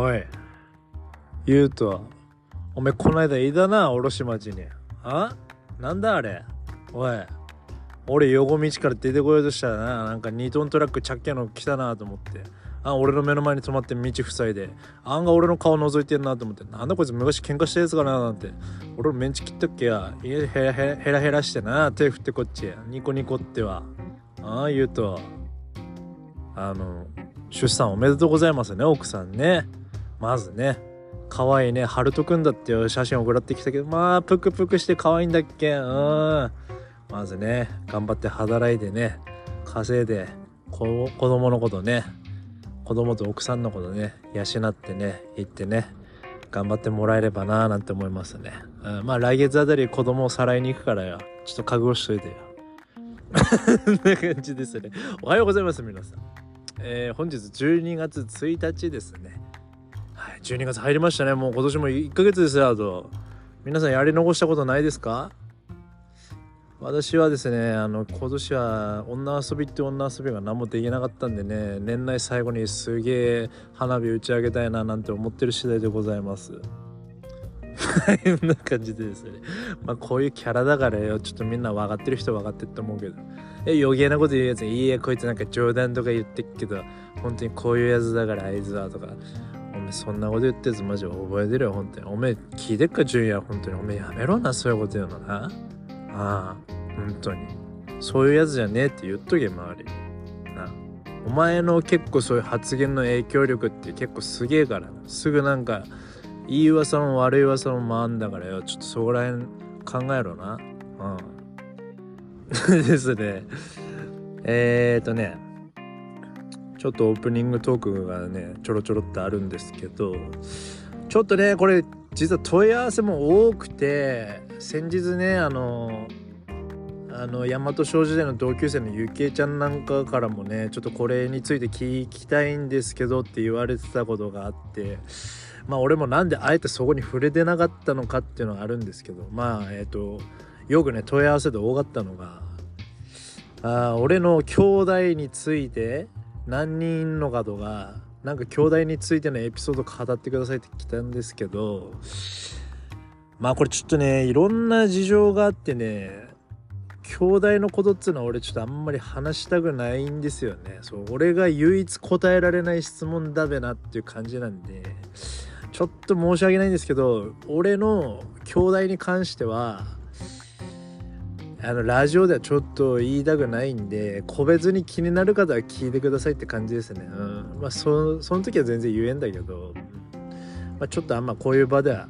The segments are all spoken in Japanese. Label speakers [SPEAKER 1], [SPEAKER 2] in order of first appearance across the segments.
[SPEAKER 1] おい。言うとおめこないだいたな卸町に。あ？なんだあれ？おい。俺横道から出てこようとしたらな。なんか2トントラックちゃっけの来たなと思って。あ俺の目の前に止まって道塞いで。案が俺の顔覗いてんなと思って。なんだこいつ昔喧嘩したやつかななんて。俺のメンチ切ったっけや。いやヘラヘラヘラヘラしてな。手振ってこっち。ニコニコっては。ああ？言うと。あの出産おめでとうございますね奥さんね。まずね可愛いねハルトくんだってよ写真を送らってきたけどまあプクプクして可愛いんだっけ？うん。まずね頑張って働いてね稼いで子供のことね子供と奥さんのことね養ってね行ってね頑張ってもらえればなーなんて思いますね、うん、まあ来月あたり子供をさらいに行くからよ。ちょっと覚悟しといてよ。こんな感じですね。おはようございます皆さん。えー、本日12月1日ですね。12月入りましたね。もう今年も1ヶ月ですよあと。皆さんやり残したことないですか？私はですねあの今年は女遊びって女遊びが何もできなかったんでね年内最後にすげえ花火打ち上げたいななんて思ってる次第でございます。こんな感じでですね。まあこういうキャラだからよ。ちょっとみんな分かってる人分かってると思うけど。え余計なこと言うやつ。いいえこいつなんか冗談とか言ってっけど。本当にこういうやつだからあいつはとか。めそんなこと言ってやつマジ覚えてるよ本当に。おめえ聞いてっか純也本当に。おめえやめろなそういうこと言うのな。ああ本当に。そういうやつじゃねえって言っとけ周り。なお前の結構そういう発言の影響力って結構すげえからすぐなんかいい噂も悪い噂も回んだからよ。ちょっとそこら辺考えろな。うん。ですね。えー、っとね。ちょっとオープニングトークがねちょろちょろってあるんですけどちょっとねこれ実は問い合わせも多くて先日ねあのあの大和商時代の同級生のゆきえちゃんなんかからもねちょっとこれについて聞きたいんですけどって言われてたことがあってまあ俺もなんであえてそこに触れてなかったのかっていうのがあるんですけどまあえっ、ー、とよくね問い合わせで多かったのがあ俺の兄弟について何人のかとかなんか兄弟についてのエピソード語ってくださいって来たんですけどまあこれちょっとねいろんな事情があってね兄弟のことっつうのは俺ちょっとあんまり話したくないんですよね。そう俺が唯一答えられない質問だべなっていう感じなんでちょっと申し訳ないんですけど俺の兄弟に関してはあのラジオではちょっと言いたくないんで個別に気になる方は聞いてくださいって感じですね。うん。まあそその時は全然言えんだけど、まあ、ちょっとあんまこういう場では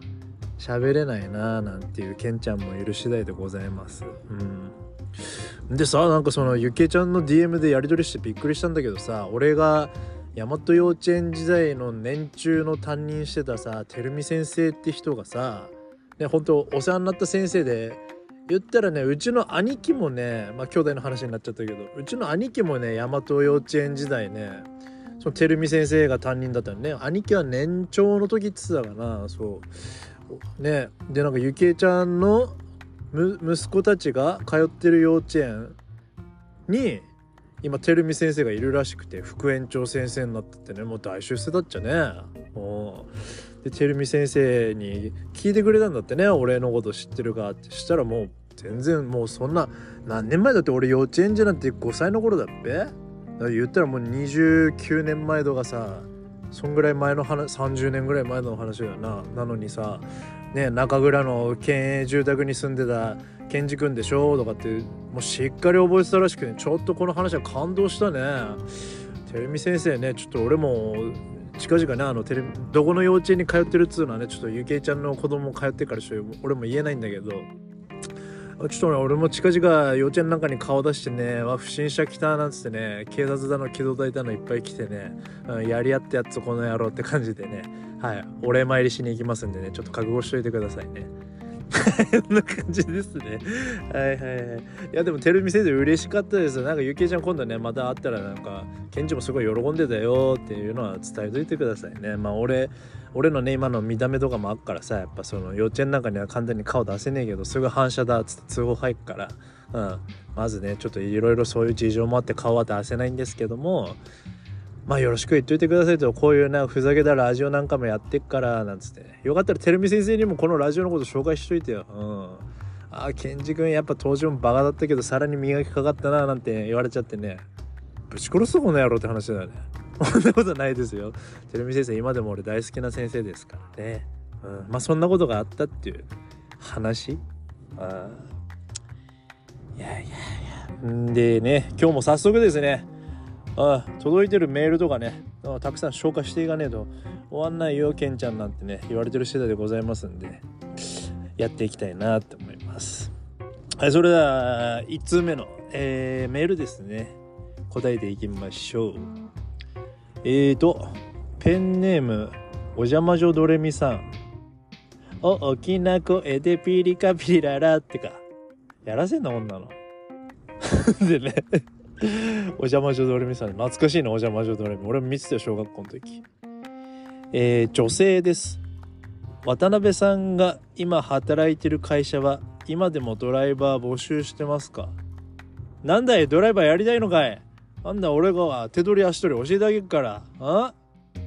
[SPEAKER 1] 喋れないなーなんていうケンちゃんもいる次第でございます。うん。でさなんかそのゆきえちゃんの DM でやり取りしてびっくりしたんだけどさ俺が大和幼稚園時代の年中の担任してたさてるみ先生って人がさね本当お世話になった先生で言ったらねうちの兄貴もねまあ兄弟の話になっちゃったけどうちの兄貴もね大和幼稚園時代ねそのてるみ先生が担任だったのね。兄貴は年長の時って言ってたかなそう。ねでなんかゆきえちゃんの息子たちが通ってる幼稚園に今てるみ先生がいるらしくて副園長先生になっててねもう大出世だっちゃね。でてるみ先生に聞いてくれたんだってね俺のこと知ってるかって。したらもう全然もうそんな何年前だって俺幼稚園児なんて5歳の頃だっぺ？言ったらもう29年前とかさそんぐらい前の話30年ぐらい前の話だよな。なのにさね中倉の県営住宅に住んでたケンジ君でしょ？とかってもうしっかり覚えてたらしくて、ちょっとこの話は感動したね。てるみ先生ねちょっと俺も近々ねあのテレどこの幼稚園に通ってるっつうのはねちょっとゆきえちゃんの子供通ってからしょ俺も言えないんだけど。ちょっとね俺も近々幼稚園なんかに顔出してね不審者来たなんつってね警察だの機動隊だのいっぱい来てね、うん、やり合ってやつこの野郎って感じでね。はいお礼参りしに行きますんでねちょっと覚悟しといてくださいね。こんな感じですね。はいはいはい。いやでもテレビ先生嬉しかったです。なんかゆきえちゃん今度ねまた会ったらなんかケンジもすごい喜んでたよっていうのは伝えといてくださいね。まあ俺俺のね今の見た目とかもあっからさやっぱその幼稚園なんかには簡単に顔出せねえけどすぐ反射だっつって通報入っから、うん、まずねちょっといろいろそういう事情もあって顔は出せないんですけどもまあよろしく言っといてくださいとこういうなふざけたラジオなんかもやってっからなんつって、ね、よかったらてるみ先生にもこのラジオのこと紹介しといてよ。うん。ああケンジ君やっぱ当時もバカだったけどさらに磨きかかったななんて言われちゃってね。ぶち殺すこの野郎って話だね。そんなことないですよ。てるみ先生今でも俺大好きな先生ですからね、うん、まあそんなことがあったっていう話。あいやいやいや。んでね今日も早速ですね。あ届いてるメールとかねたくさん消化していかねえと終わんないよケンちゃんなんてね言われてる次第でございますんでやっていきたいなって思います。はいそれでは1通目の、えー、メールですね。答えていきましょう。えーとペンネームお邪魔女ドレミさん。お大きな声でピリカピララってか。やらせんな女の。でね。お邪魔女ドレミさん。懐かしいなお邪魔女ドレミ俺も見てたよ小学校の時。えー、女性です。渡辺さんが今働いてる会社は今でもドライバー募集してますか？なんだいドライバーやりたいのかい？なんだ俺が手取り足取り教えてあげるから。あ？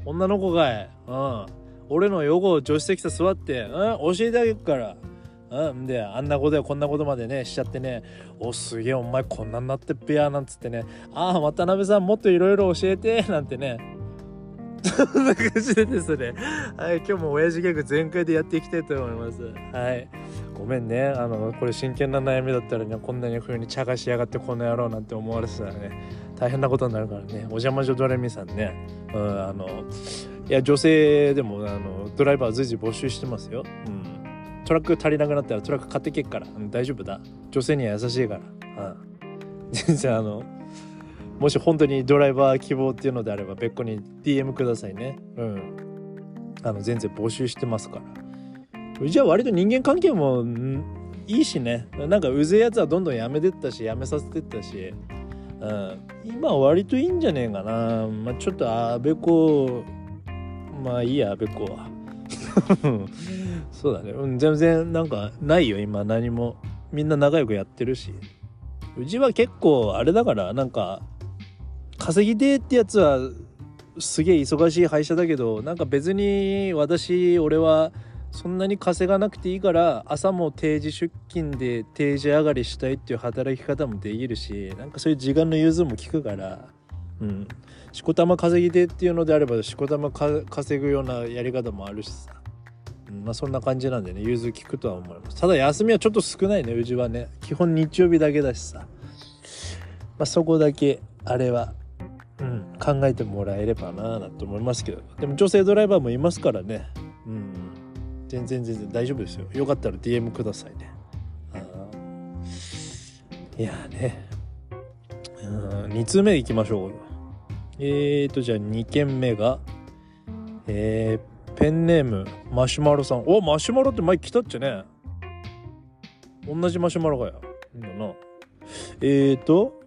[SPEAKER 1] 女の子かい。うん。俺の横助手席さ座ってうん？教えてあげるから。うん。であんなことやこんなことまでねしちゃってねおすげえお前こんなになってっぺやなんつってね。ああ渡辺さんもっといろいろ教えてなんてね。そんな感じでですね。はい今日も親父ギャグ全開でやっていきたいと思います。はい。ごめんね。あのこれ真剣な悩みだったらねこんなに風に茶化しやがってこの野郎なんて思われてたらね大変なことになるからね。お邪魔女ドレミさんね、うん、あのいや女性でもあのドライバー随時募集してますよ、うん。トラック足りなくなったらトラック買ってけっから、うん、大丈夫だ。女性には優しいから、うん、全然あのもし本当にドライバー希望っていうのであれば別個に DM くださいね。うん。あの全然募集してますから。じゃあ割と人間関係もいいしね。なんかうぜえやつはどんどんやめてったしやめさせてったし、うん、今割といいんじゃねえかな。まあちょっとあべこまあいいやあべこは。そうだね、うん、全然なんかないよ今。何も。みんな仲良くやってるし。うちは結構あれだからなんか稼ぎてってやつはすげえ忙しい会社だけどなんか別に私俺はそんなに稼がなくていいから朝も定時出勤で定時上がりしたいっていう働き方もできるしなんかそういう時間の融通も効くからうん。しこたま稼ぎでっていうのであればしこたま稼ぐようなやり方もあるしさ。まあそんな感じなんでね融通聞くとは思います。ただ休みはちょっと少ないねうちはね。基本日曜日だけだしさ。まあそこだけあれはうん考えてもらえればなぁと思いますけど。でも女性ドライバーもいますからね。うん。全然全然大丈夫ですよ。よかったら DM くださいね。いやね。うん2通目いきましょう。えーとじゃあ2件目がえーペンネームマシュマロさん。おマシュマロって前来たっちゃね。同じマシュマロがや。いいんだな。えーと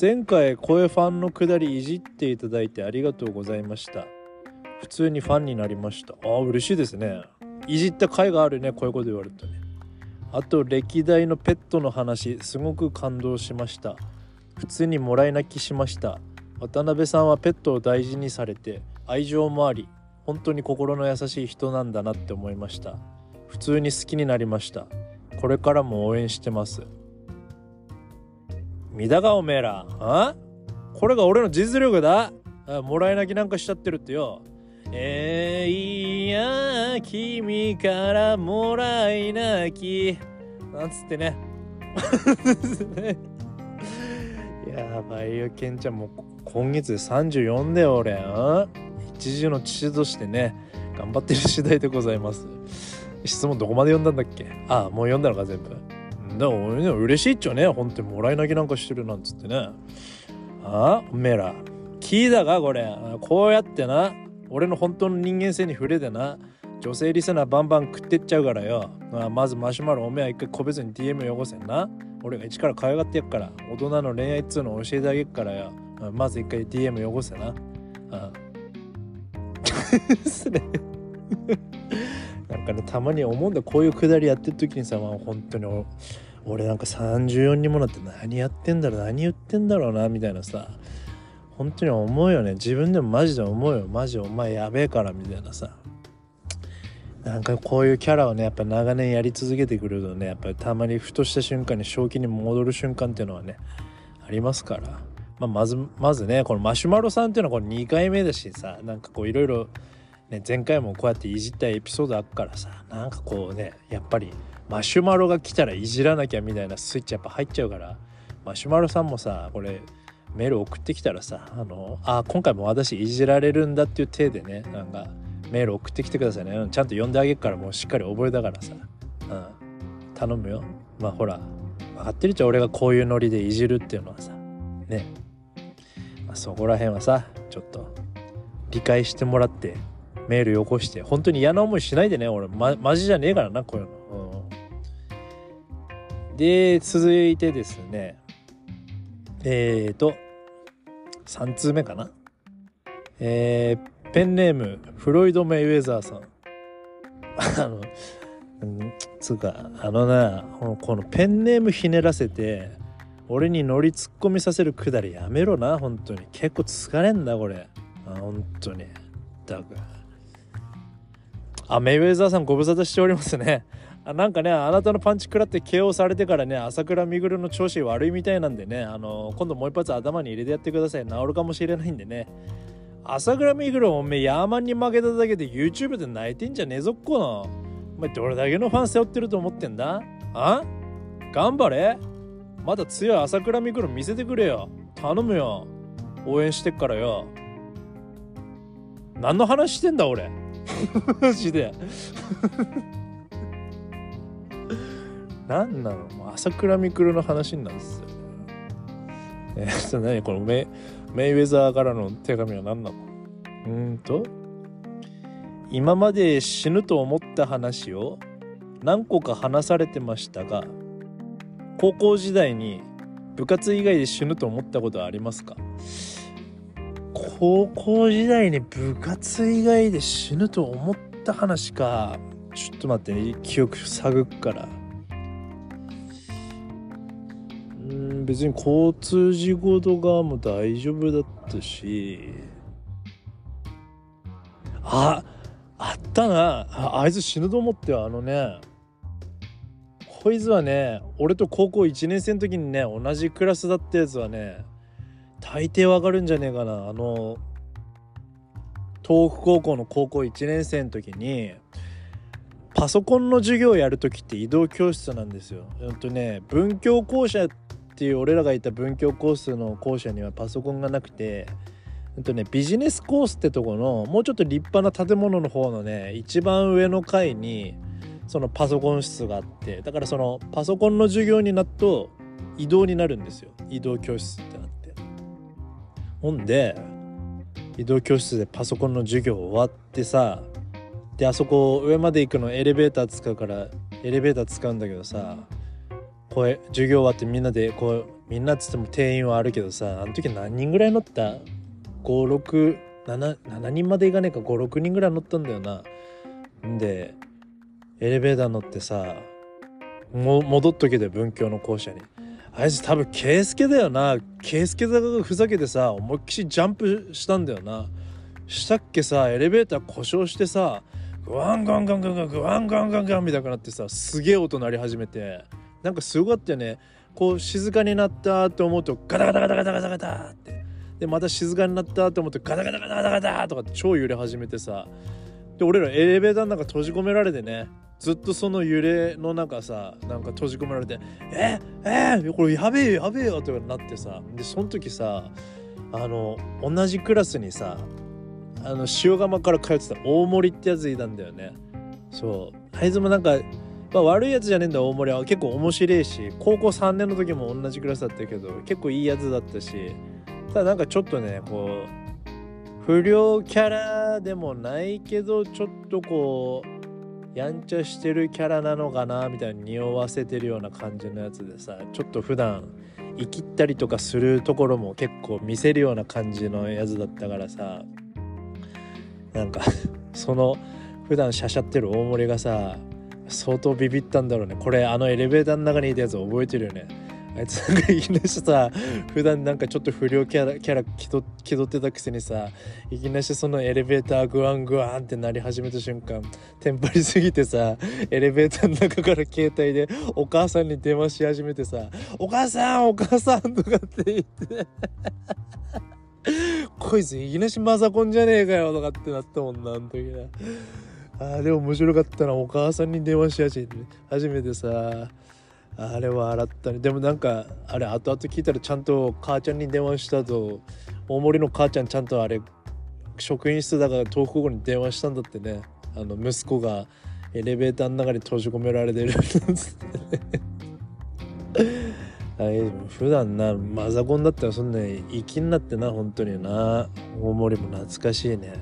[SPEAKER 1] 前回声ファンのくだりいじっていただいてありがとうございました。普通にファンになりました。あ嬉しいですね。いじった回があるねこういうこと言われるとね。あと歴代のペットの話すごく感動しました。普通にもらい泣きしました。渡辺さんはペットを大事にされて愛情もあり本当に心の優しい人なんだなって思いました。普通に好きになりました。これからも応援してます。見たかおめえら。あ？これが俺の実力だ。あもらい泣きなんかしちゃってるってよ。えー、いや君からもらい泣き。なんつってね。やばいよケンちゃん。もう今月で34だよ俺。ん一児の父としてね頑張ってる次第でございます。質問どこまで読んだんだっけ？ああもう読んだのか全部。だから俺ね嬉しいっちゃね。本当にもらい泣きなんかしてるなんつってね。ああおめえら聞いたかこれ。こうやってな。俺の本当の人間性に触れてな。女性リスナーバンバン食ってっちゃうからよ。あまずマシュマロおめえは一回個別に DM 汚せんな。俺が一から可愛がってやっから。大人の恋愛っつうの教えてあげっからよ。まず一回 DM 汚せな。ああですねなんかねたまに思うんだこういうくだりやってる時にさ、まあ、本当に俺なんか34にもなって何やってんだろう何言ってんだろうなみたいなさ。本当に思うよね。自分でもマジで思うよ。マジお前やべえからみたいなさ。なんかこういうキャラをねやっぱ長年やり続けてくるとねやっぱりたまにふとした瞬間に正気に戻る瞬間っていうのはねありますから、まあ、まずまずねこのマシュマロさんっていうのはこれ2回目だしさなんかこういろいろ前回もこうやっていじったエピソードあっからさなんかこうねやっぱりマシュマロが来たらいじらなきゃみたいなスイッチやっぱ入っちゃうからマシュマロさんもさこれメール送ってきたらさあのあ今回も私いじられるんだっていう体でねなんかメール送ってきてくださいね、ちゃんと読んであげるからもうしっかり覚えたからさ、うん、頼むよ。まあほら分かってるじゃん俺がこういうノリでいじるっていうのはさね、まあ、そこら辺はさちょっと理解してもらってメールよこして本当に嫌な思いしないでね俺まマジじゃねえからなこういうの、うん、で続いてですね。えっ、ー、と3通目かな。えー、ペンネームフロイド・メイウェザーさん。あのつうかあのなこのペンネームひねらせて俺に乗りツッコミさせるくだりやめろな。本当に。結構疲れんだこれ。あ本当に。だからあメイウェザーさんご無沙汰しておりますね。あなんかねあなたのパンチ食らって KO されてからね朝倉未来の調子悪いみたいなんでねあの今度もう一発頭に入れてやってください。治るかもしれないんでね。朝倉未来おめえヤーマンに負けただけで YouTube で泣いてんじゃねえぞっこの。お前どれだけのファン背負ってると思ってんだ？あ？頑張れ。まだ強い朝倉未来見せてくれよ。頼むよ。応援してっからよ。何の話してんだ俺。マジで。何なの？朝倉未来の話なんですよ。えー、っと何？このメメイウェザーからの手紙は何なの？うんと。今まで死ぬと思った話を何個か話されてましたが高校時代に部活以外で死ぬと思ったことはありますか？高校時代に部活以外で死ぬと思った話か。ちょっと待ってね記憶探っから。うん別に交通事故とかも大丈夫だったし。ああったな。ああいつ死ぬと思ってよあのね。こいつはね俺と高校1年生の時にね同じクラスだったやつはね大抵わかるんじゃねえかなあの東北高校の高校1年生の時にパソコンの授業をやる時って移動教室なんですよ。うんとね文教校舎っていう俺らがいた文教コースの校舎にはパソコンがなくてうんとねビジネスコースってとこのもうちょっと立派な建物の方のね一番上の階にそのパソコン室があってだからそのパソコンの授業になると移動になるんですよ。移動教室ってなって。ほんで移動教室でパソコンの授業終わってさであそこ上まで行くのエレベーター使うからエレベーター使うんだけどさこう授業終わってみんなでこうみんなっつっても定員はあるけどさあの時何人ぐらい乗った？567人までいかねえか。56人ぐらい乗ったんだよな。でエレベーター乗ってさも戻っとけで文教の校舎に。あいつ多分圭介だよな。圭介だがふざけてさ思いっきりジャンプしたんだよな。したっけさエレベーター故障してさグワンガンガンガンガングワンガンガンガンみたいになってさすげえ音鳴り始めて。なんかすごかったよね。こう静かになったって思うとガタガタガタガタガタガタって。でまた静かになったって思うとガタガタガタガタガタとか超揺れ始めてさ。で俺らエレベーターの中閉じ込められてね。ずっとその揺れの中さなんか閉じ込められて「え？え？ー、これやべえやべえよ」とかなってさでその時さあの同じクラスにさあの塩釜から通ってた大森ってやついたんだよね。そう。あいつもなんか、まあ、悪いやつじゃねえんだ大森は。結構面白いし高校3年の時も同じクラスだったけど結構いいやつだったしただなんかちょっとねこう不良キャラでもないけどちょっとこうやんちゃしてるキャラなのかなみたいに匂わせてるような感じのやつでさちょっと普段生きったりとかするところも結構見せるような感じのやつだったからさなんかその普段しゃしゃってる大森がさ相当ビビったんだろうね。これあのエレベーターの中にいたやつ覚えてるよね。あいつなんかいきなりさ普段なんかちょっと不良キャラキャラ気取気取ってたくせにさいきなりそのエレベーターグワングワンってなり始めた瞬間テンパりすぎてさエレベーターの中から携帯でお母さんに電話し始めてさ「お母さんお母さん」とかって言って。こいついきなしマザコンじゃねえかよとかってなったもんなあの時な。あーでも面白かったなお母さんに電話し始めて初めてさ。あれは洗ったね。でもなんかあれ後々聞いたらちゃんと母ちゃんに電話したと大森の母ちゃんちゃんとあれ職員室だから東北語に電話したんだってね。あの息子がエレベーターの中に閉じ込められてる。っつってねあれ普段なマザコンだったらそんなに粋になってな本当にな。大森も懐かしいね。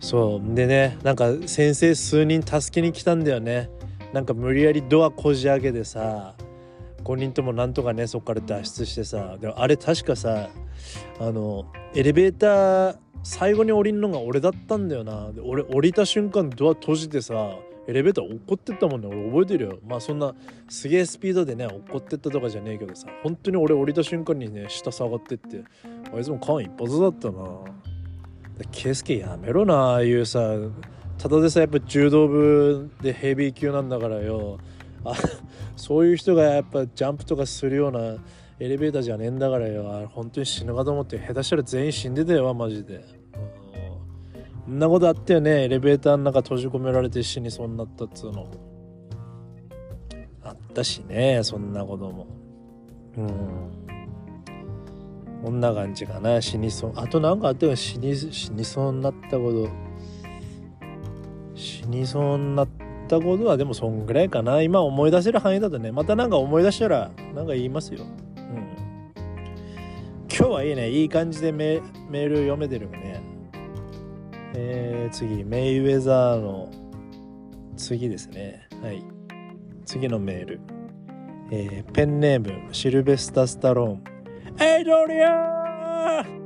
[SPEAKER 1] そう。でねなんか先生数人助けに来たんだよね。なんか無理やりドアこじ開けてさ5人ともなんとかねそこから脱出してさでもあれ確かさあのエレベーター最後に降りるのが俺だったんだよな。で俺降りた瞬間ドア閉じてさエレベーター落ってったもんね。俺覚えてるよ。まあそんなすげえスピードでね落ってったとかじゃねえけどさ本当に俺降りた瞬間にね下下がってってあいつも間一髪だったな。ケイスケやめろなああいうさただでさやっぱ柔道部でヘビー級なんだからよ。あそういう人がやっぱジャンプとかするようなエレベーターじゃねえんだからよ。あれ本当に死ぬかと思って。下手したら全員死んでたよマジで。ん。そんなことあったよね。エレベーターの中閉じ込められて死にそうになったっつうの。あったしねそんなことも。うん。こんな感じかな。死にそう。あとなんかあったよ死に死にそうになったこと。死にそうになったことはでもそんぐらいかな。今思い出せる範囲だとね。またなんか思い出したらなんか言いますよ。うん。今日はいいね。いい感じでメメール読めてるもね。えー、次。メイウェザーの次ですね。はい。次のメール。えーペンネームシルベスタ・スタローン。エイドリアン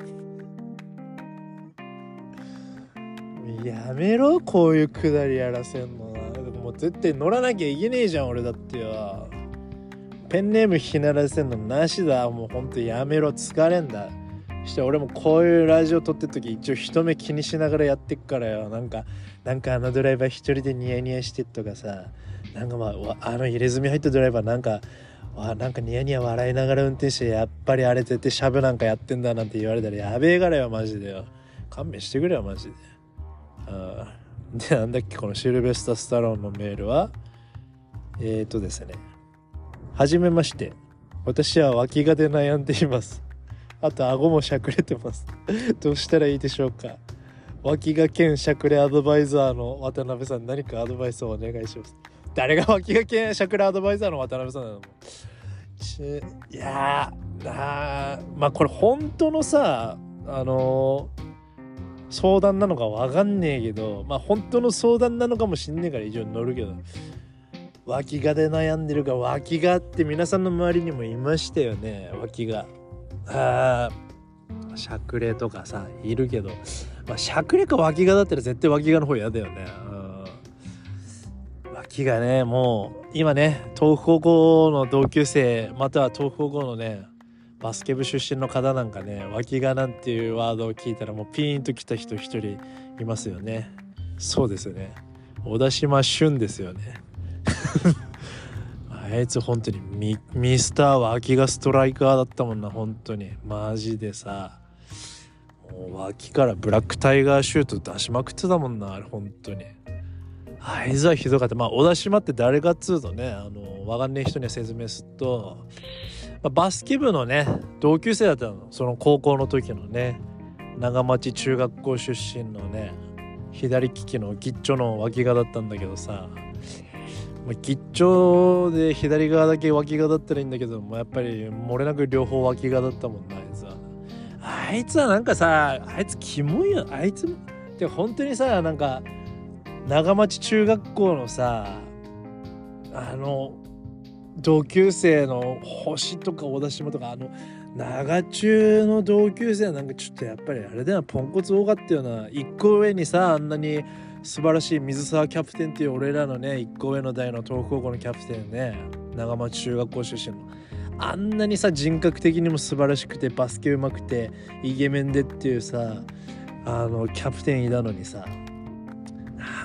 [SPEAKER 1] やめろこういうくだりやらせんの。なもう絶対乗らなきゃいけねえじゃん俺だってよ。ペンネームひならせんのなしだ。もうほんとやめろ疲れんだ。して俺もこういうラジオ撮ってる時一応人目気にしながらやってっからよ。なんかなんかあのドライバー一人でニヤニヤしてとかさ。なんかまああの入れ墨入ったドライバーなんかわなんかニヤニヤ笑いながら運転してやっぱりあれ絶対シャブなんかやってんだなんて言われたらやべえからよマジでよ。勘弁してくれよマジで。でなんだっけこのシルベスタ・スタローンのメールは？えーとですね。はじめまして。私は脇がで悩んでいます。あと顎もしゃくれてます。どうしたらいいでしょうか。脇が兼しゃくれアドバイザーの渡辺さん何かアドバイスをお願いします。誰が脇が兼しゃくれアドバイザーの渡辺さんなの？いやーあーまあこれ本当のさあの相談なのかわかんねえけどまあ本当の相談なのかもしんねえから以上乗るけど。脇がで悩んでるか脇がって皆さんの周りにもいましたよね脇が。あーしゃくれとかさいるけど。まあしゃくれか脇がだったら絶対脇がの方嫌だよね。脇がねもう今ね東北高校の同級生または東北高校のねバスケ部出身の方なんかね脇がなんていうワードを聞いたらもうピーンときた人一人いますよね。そうですね。小田島俊ですよね。あいつ本当にミミスター脇がストライカーだったもんな本当に。マジでさ。もう脇からブラックタイガーシュート出しまくってたもんなあれ本当に。あいつはひどかった。まあ小田島って誰かっつうとねあのわかんねえ人には説明すると、バスケ部のね同級生だったの。その高校の時のね長町中学校出身のね左利きのギッチョの脇がだったんだけどさ。まあ、ギッチョで左側だけ脇がだったらいいんだけどもやっぱり漏れなく両方脇がだったもんなあいつは。あいつはなんかさあいつキモいよ。あいつって本当にさなんか長町中学校のさあの同級生の星とか小田島とかあの長中の同級生はなんかちょっとやっぱりあれだよポンコツ多かったよな一個上にさあんなに素晴らしい水沢キャプテンっていう俺らのね一個上の代の東北高校のキャプテンね長町中学校出身のあんなにさ人格的にも素晴らしくてバスケうまくてイケメンでっていうさあのキャプテンいたのにさ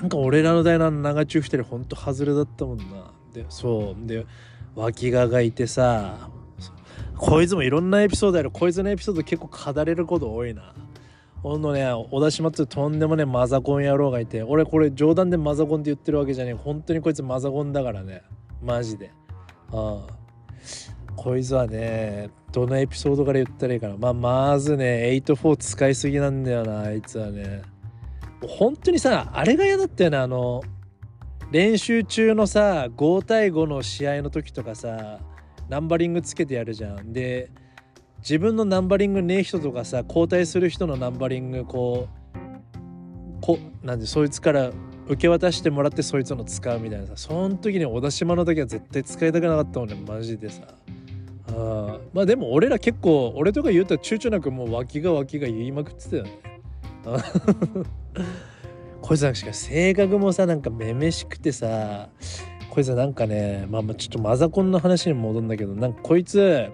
[SPEAKER 1] なんか俺らの代の長中2人ほんと外れだったもんな。でそう。で脇ががいてさこいつもいろんなエピソードある。こいつのエピソード結構語れること多いな。ほんのね小田島ってとんでもねマザコン野郎がいて俺これ冗談でマザコンって言ってるわけじゃねえ。本当にこいつマザコンだからね。マジで。ああ。こいつはねどのエピソードから言ったらいいかな。まあまずね84使いすぎなんだよなあいつはね。本当にさあれが嫌だったよねあの練習中のさ5対5の試合の時とかさナンバリングつけてやるじゃん。で自分のナンバリングねえ人とかさ交代する人のナンバリングこうこなんでそいつから受け渡してもらってそいつの使うみたいなさその時に小田島の時は絶対使いたくなかったもんねマジでさ。あまあでも俺ら結構俺とか言うと躊躇なくもう脇が脇が言いまくってたよね。こいつなんかしか性格もさなんかめめしくてさこいつはなんかねまあまあちょっとマザコンの話に戻んだけどなんかこいつ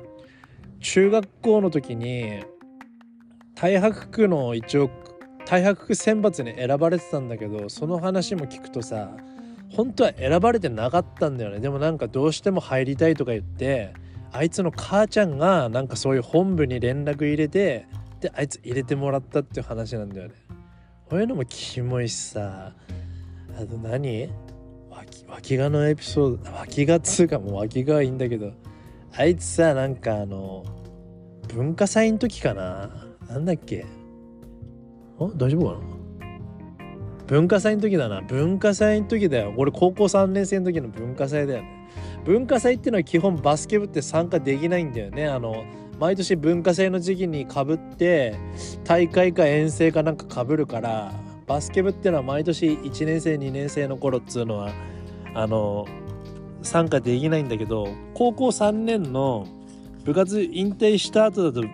[SPEAKER 1] 中学校の時に太白区の一応太白区選抜に選ばれてたんだけどその話も聞くとさ本当は選ばれてなかったんだよね。でもなんかどうしても入りたいとか言ってあいつの母ちゃんがなんかそういう本部に連絡入れてであいつ入れてもらったっていう話なんだよね。こういうのもキモいしさ。あと何？脇脇がのエピソード脇がつうかもう脇がはいいんだけど。あいつさなんかあの文化祭の時かな？なんだっけ？あ大丈夫かな？文化祭の時だな。文化祭の時だよ。俺高校3年生の時の文化祭だよね。文化祭っていうのは基本バスケ部って参加できないんだよね。あの毎年文化祭の時期にかぶって大会か遠征かなんかかぶるからバスケ部っていうのは毎年1年生2年生の頃っつうのはあの参加できないんだけど高校3年の部活引退した後だと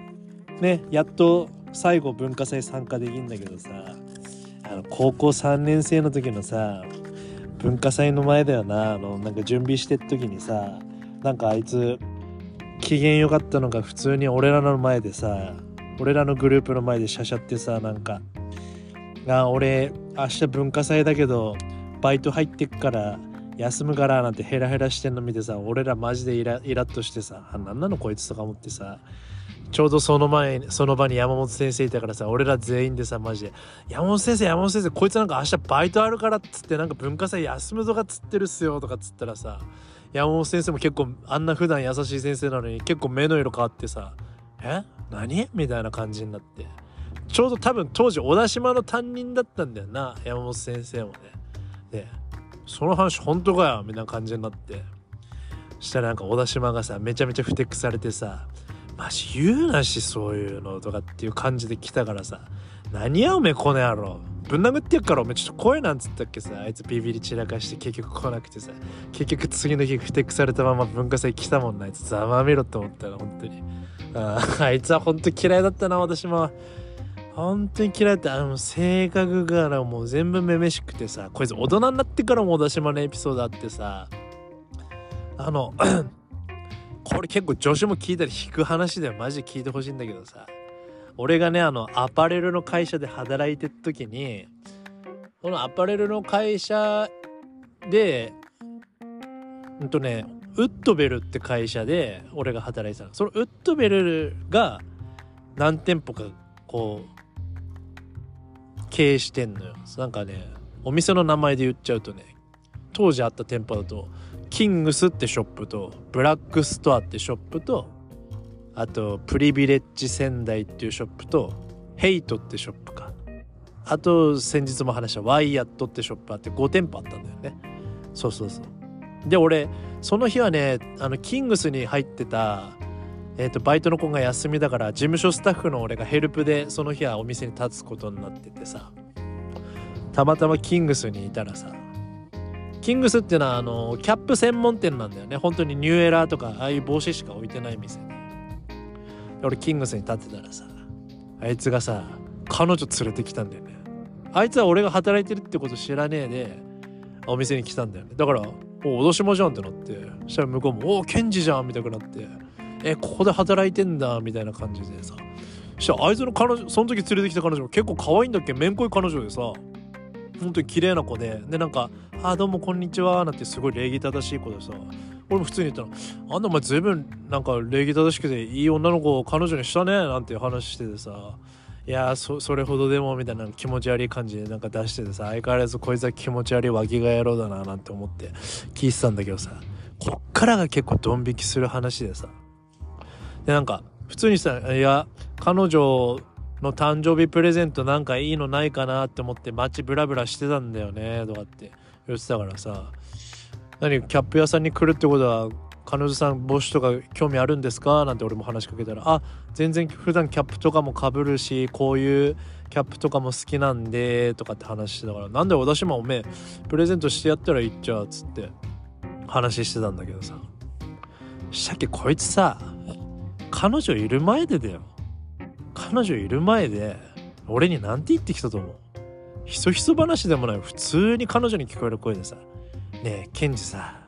[SPEAKER 1] ねやっと最後文化祭参加できるんだけどさあの高校3年生の時のさ文化祭の前だよなあのなんか準備してる時にさなんかあいつ機嫌良かったのが普通に俺らの前でさ俺らのグループの前でシャシャってさなんか「あ俺明日文化祭だけどバイト入ってっから休むから」なんてヘラヘラしてんの見てさ俺らマジでイライラッとしてさ「あなんなのこいつ」とか思ってさちょうどその前その場に山本先生いたからさ俺ら全員でさマジで「山本先生山本先生こいつなんか明日バイトあるから」っつってなんか文化祭休むとかっつってるっすよとかっつったらさ山本先生も結構あんな普段優しい先生なのに結構目の色変わってさ「え？何?」みたいな感じになって。ちょうど多分当時小田島の担任だったんだよな山本先生もね。でその話本当かよみたいな感じになって。そしたらなんか小田島がさめちゃめちゃふてくされてさマジ言うなしそういうのとかっていう感じで来たからさ何やおめえこの野郎。ぶん殴ってやっからおめえちょっと声なんつったっけさあいつビビり散らかして結局来なくてさ。結局次の日ふてくされたまま文化祭来たもんなあいつざまみろって思ったら本当に。ああいつは本当嫌いだったな私も。本当に嫌いだった。あの性格からもう全部めめしくてさこいつ大人になってからも小田島のエピソードあってさ。あの これ結構女子も聞いたり引く話でマジで聞いてほしいんだけどさ。俺がねあのアパレルの会社で働いてる時にこのアパレルの会社でうんとねウッドベルって会社で俺が働いてたの。そのウッドベルが何店舗かこう経営してんのよ。なんかねお店の名前で言っちゃうとね当時あった店舗だとキングスってショップとブラックストアってショップとあとプリビレッジ仙台っていうショップとヘイトってショップか。あと先日も話したワイヤットってショップあって5店舗あったんだよね。そうそうそう。で俺その日はねあのキングスに入ってたえーと、バイトの子が休みだから事務所スタッフの俺がヘルプでその日はお店に立つことになっててさ。たまたまキングスにいたらさ。キングスっていうのはあのキャップ専門店なんだよね。本当にニューエラーとかああいう帽子しか置いてない店で。俺キングスに立ってたらさあいつがさ彼女連れてきたんだよね。あいつは俺が働いてるってこと知らねえでお店に来たんだよね。だから「お脅しまじゃん」ってなってそしたら向こうも「おケンジじゃん」みたいになってえここで働いてんだみたいな感じでさそしたらあいつの彼女その時連れてきた彼女も結構可愛いんだっけ？めんこい彼女でさ本当に綺麗な子で。でなんか「あどうもこんにちは」なんてすごい礼儀正しい子でさ俺も普通に言ったら「あんなお前随分なんか礼儀正しくていい女の子を彼女にしたね」なんて話しててさ。いやそそれほどでもみたいな気持ち悪い感じでなんか出しててさ。相変わらずこいつは気持ち悪い脇が野郎だななんて思って聞いてたんだけどさ。こっからが結構ドン引きする話でさ。でなんか普通にさ「いや彼女の誕生日プレゼントなんかいいのないかなって思って街ブラブラしてたんだよねとかって言ってたからさ。何キャップ屋さんに来るってことは彼女さん帽子とか興味あるんですか？なんて俺も話しかけたらあ全然普段キャップとかもかぶるしこういうキャップとかも好きなんでとかって話してたからなんで私もおめえプレゼントしてやったらいっちゃうっつって話してたんだけどさ。したっけこいつさ彼女いる前でだよ。彼女いる前で俺に何て言ってきたと思う？ひそひそ話でもない普通に彼女に聞こえる声でさ「ねえケンジさ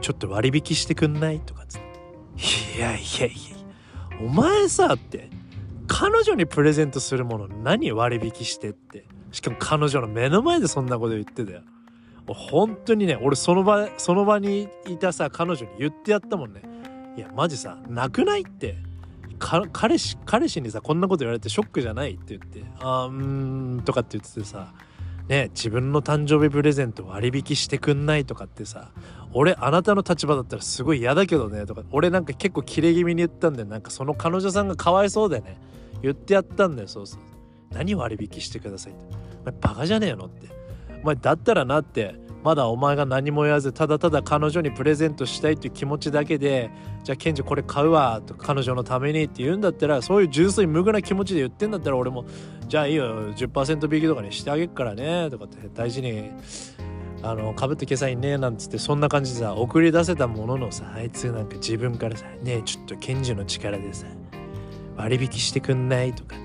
[SPEAKER 1] ちょっと割引してくんない?」とかつって「いやいやいやお前さ」って彼女にプレゼントするもの何割引してって。しかも彼女の目の前でそんなこと言ってたよ。本当にね俺その場その場にいたさ彼女に言ってやったもんね。いやマジさなくないって。彼氏彼氏にさこんなこと言われてショックじゃないって言って「あーうん」とかって言っててさ。ね自分の誕生日プレゼント割引してくんないとかってさ俺あなたの立場だったらすごい嫌だけどねとか俺なんか結構キレ気味に言ったんでなんかその彼女さんがかわいそうでね。言ってやったんだよ。そうそう。何割引してくださいって。お前バカじゃねえのって。お前だったらなってまだお前が何も言わずただただ彼女にプレゼントしたいっていう気持ちだけでじゃあケンジこれ買うわと彼女のためにって言うんだったらそういう純粋無垢な気持ちで言ってんだったら俺もじゃあいいよ10%引きとかにしてあげっからねとかって大事にあのかぶってけさいねなんつってそんな感じでさ送り出せたもののさあいつなんか自分からさねえちょっとケンジの力でさ割引してくんないとかって。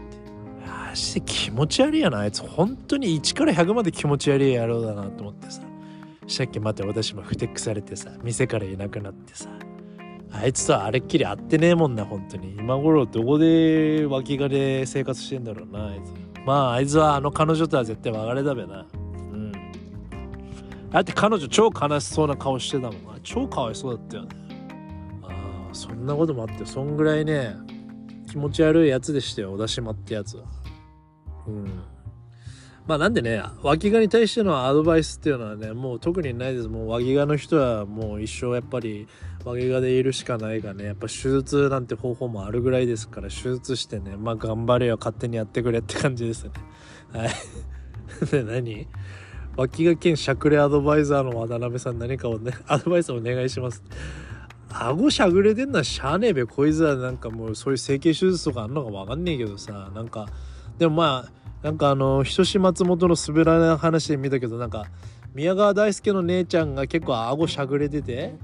[SPEAKER 1] あして気持ち悪いやなあいつ。本当に1から100まで気持ち悪い野郎だなと思ってさ。したっけまた私もふてくされてさ店からいなくなってさ。あいつとはあれっきり会ってねえもんな本当に。今頃どこで脇がで生活してんだろうなあいつ。まああいつはあの彼女とは絶対別れだべな。うん。だって彼女超悲しそうな顔してたもん超かわいそうだったよね。ああそんなこともあってそんぐらいね気持ち悪いやつでしたよ。小田島ってやつは。うん。まあなんでね脇がに対してのアドバイスっていうのはねもう特にないです。もう脇がの人はもう一生やっぱり脇がでいるしかないがねやっぱ手術なんて方法もあるぐらいですから手術してねまあ頑張れよ勝手にやってくれって感じですね。はい。で何？脇が兼しゃくれアドバイザーの渡辺さん何かをね アドバイスお願いします。顎しゃぐれてんのはしゃあねえべ。こいつはなんかもうそういう整形手術とかあんのかわかんねえけどさなんかでもまあなんかあの人志松本の滑らない話で見たけどなんか宮川大輔の姉ちゃんが結構顎しゃぐれてて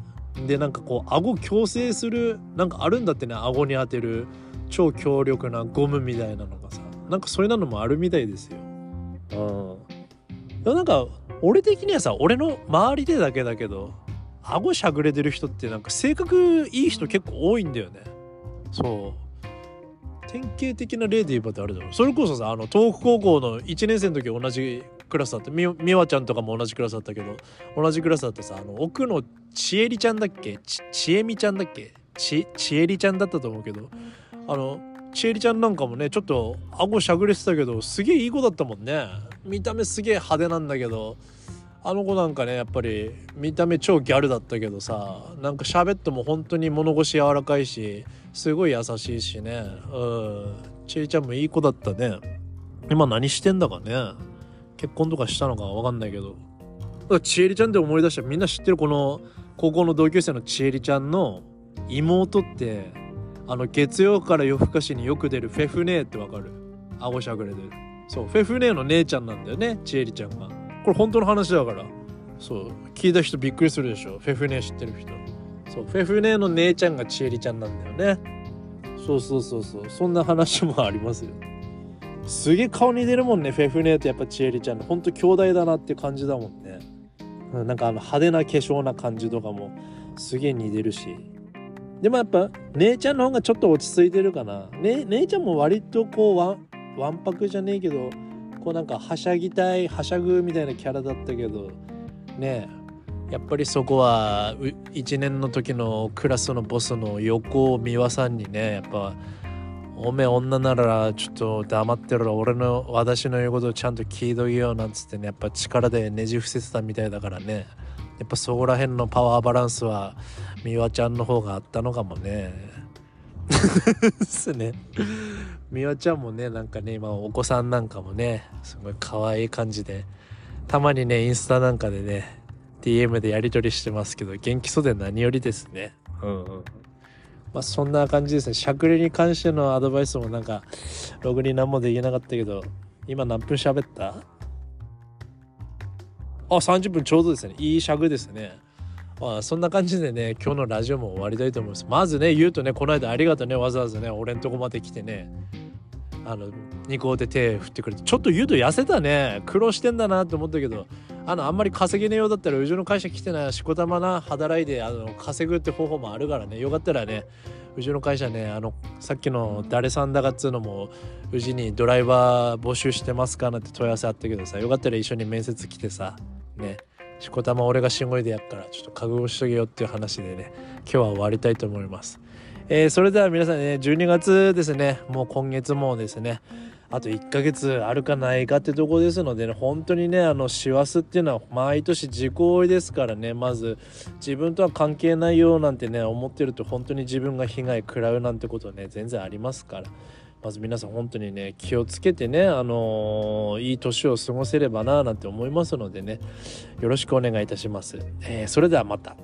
[SPEAKER 1] でなんかこう顎矯正するなんかあるんだってね顎に当てる超強力なゴムみたいなのがさなんかそういうのもあるみたいですよ。うん。でもなんか俺的にはさ俺の周りでだけだけど顎しゃぐれてる人ってなんか性格いい人結構多いんだよね。そう。典型的な例で言えばってあるだろう。それこそさあの東北高校の1年生の時同じクラスだった。みみわちゃんとかも同じクラスだったけど同じクラスだってさあの奥のちえりちゃんだっけ？ちちえみちゃんだっけ？ちちえりちゃんだったと思うけどあのちえりちゃんなんかもねちょっと顎しゃぐれてたけどすげえいい子だったもんね。見た目すげえ派手なんだけどあの子なんかねやっぱり見た目超ギャルだったけどさなんか喋っても本当に物腰柔らかいしすごい優しいしね。うん。ちえちゃんもいい子だったね。今何してんだかね。結婚とかしたのかわかんないけど。ちえりちゃんって思い出した。みんな知ってるこの高校の同級生のちえりちゃんの妹ってあの月曜から夜更かしによく出るフェフネーってわかる。顎しゃぐれで。そうフェフネーの姉ちゃんなんだよねちえりちゃんが。これ本当の話だから。そう聞いた人びっくりするでしょ。フェフネー知ってる人。そうフェフネーの姉ちゃんがちえりちゃんなんだよね。そうそうそうそう。そんな話もありますよ。すげえ顔に出るもんねフェフネーとやっぱちえりちゃんほんと兄弟だなって感じだもんね。なんかあの派手な化粧な感じとかもすげえ似てるし。でもやっぱ姉ちゃんの方がちょっと落ち着いてるかな、ね、姉ちゃんも割とこうわんわんぱくじゃねえけどこうなんかはしゃぎたいはしゃぐみたいなキャラだったけどねえ。やっぱりそこは1年の時のクラスのボスの横美輪さんにねやっぱおめえ女ならちょっと黙ってろ俺の私の言うことをちゃんと聞いとけよなんつってねやっぱ力でねじ伏せてたみたいだからね。やっぱそこら辺のパワーバランスは美和ちゃんの方があったのかもね。ですね。美和ちゃんもねなんかね今お子さんなんかもねすごい可愛い感じでたまにねインスタなんかでね DM でやり取りしてますけど元気そうで何よりですねうんうんまあそんな感じですね。しゃくれに関してのアドバイスもなんか、ログに何もできなかったけど、今何分喋った？あ、30分ちょうどですね。いい尺ですね。まあ、そんな感じでね、今日のラジオも終わりたいと思います。まずね、言うとね、この間ありがとうね、わざわざね、俺んとこまで来てね、あの、2個で手振ってくれて、ちょっと言うと痩せたね。苦労してんだなって思ったけど、あの、あんまり稼げねえようだったら、うちの会社来てない、しこたまな、働いて、あの、稼ぐって方法もあるからね、よかったらね、うちの会社ね、あの、さっきの誰さんだかっつうのも、うちにドライバー募集してますかなんて問い合わせあったけどさ、よかったら一緒に面接来てさ、ね、しこたま俺がしんごいでやっから、ちょっと覚悟しとけよっていう話でね、今日は終わりたいと思います。えー、それでは皆さんね、12月ですね、もう今月もですね、あと1ヶ月あるかないかってとこですのでね本当にねあの師走っていうのは毎年自己追いですからね。まず自分とは関係ないよなんてね思ってると本当に自分が被害食らうなんてことね全然ありますから。まず皆さん本当にね気をつけてねあのー、いい年を過ごせればななんて思いますのでね。よろしくお願いいたします、えー、それではまた。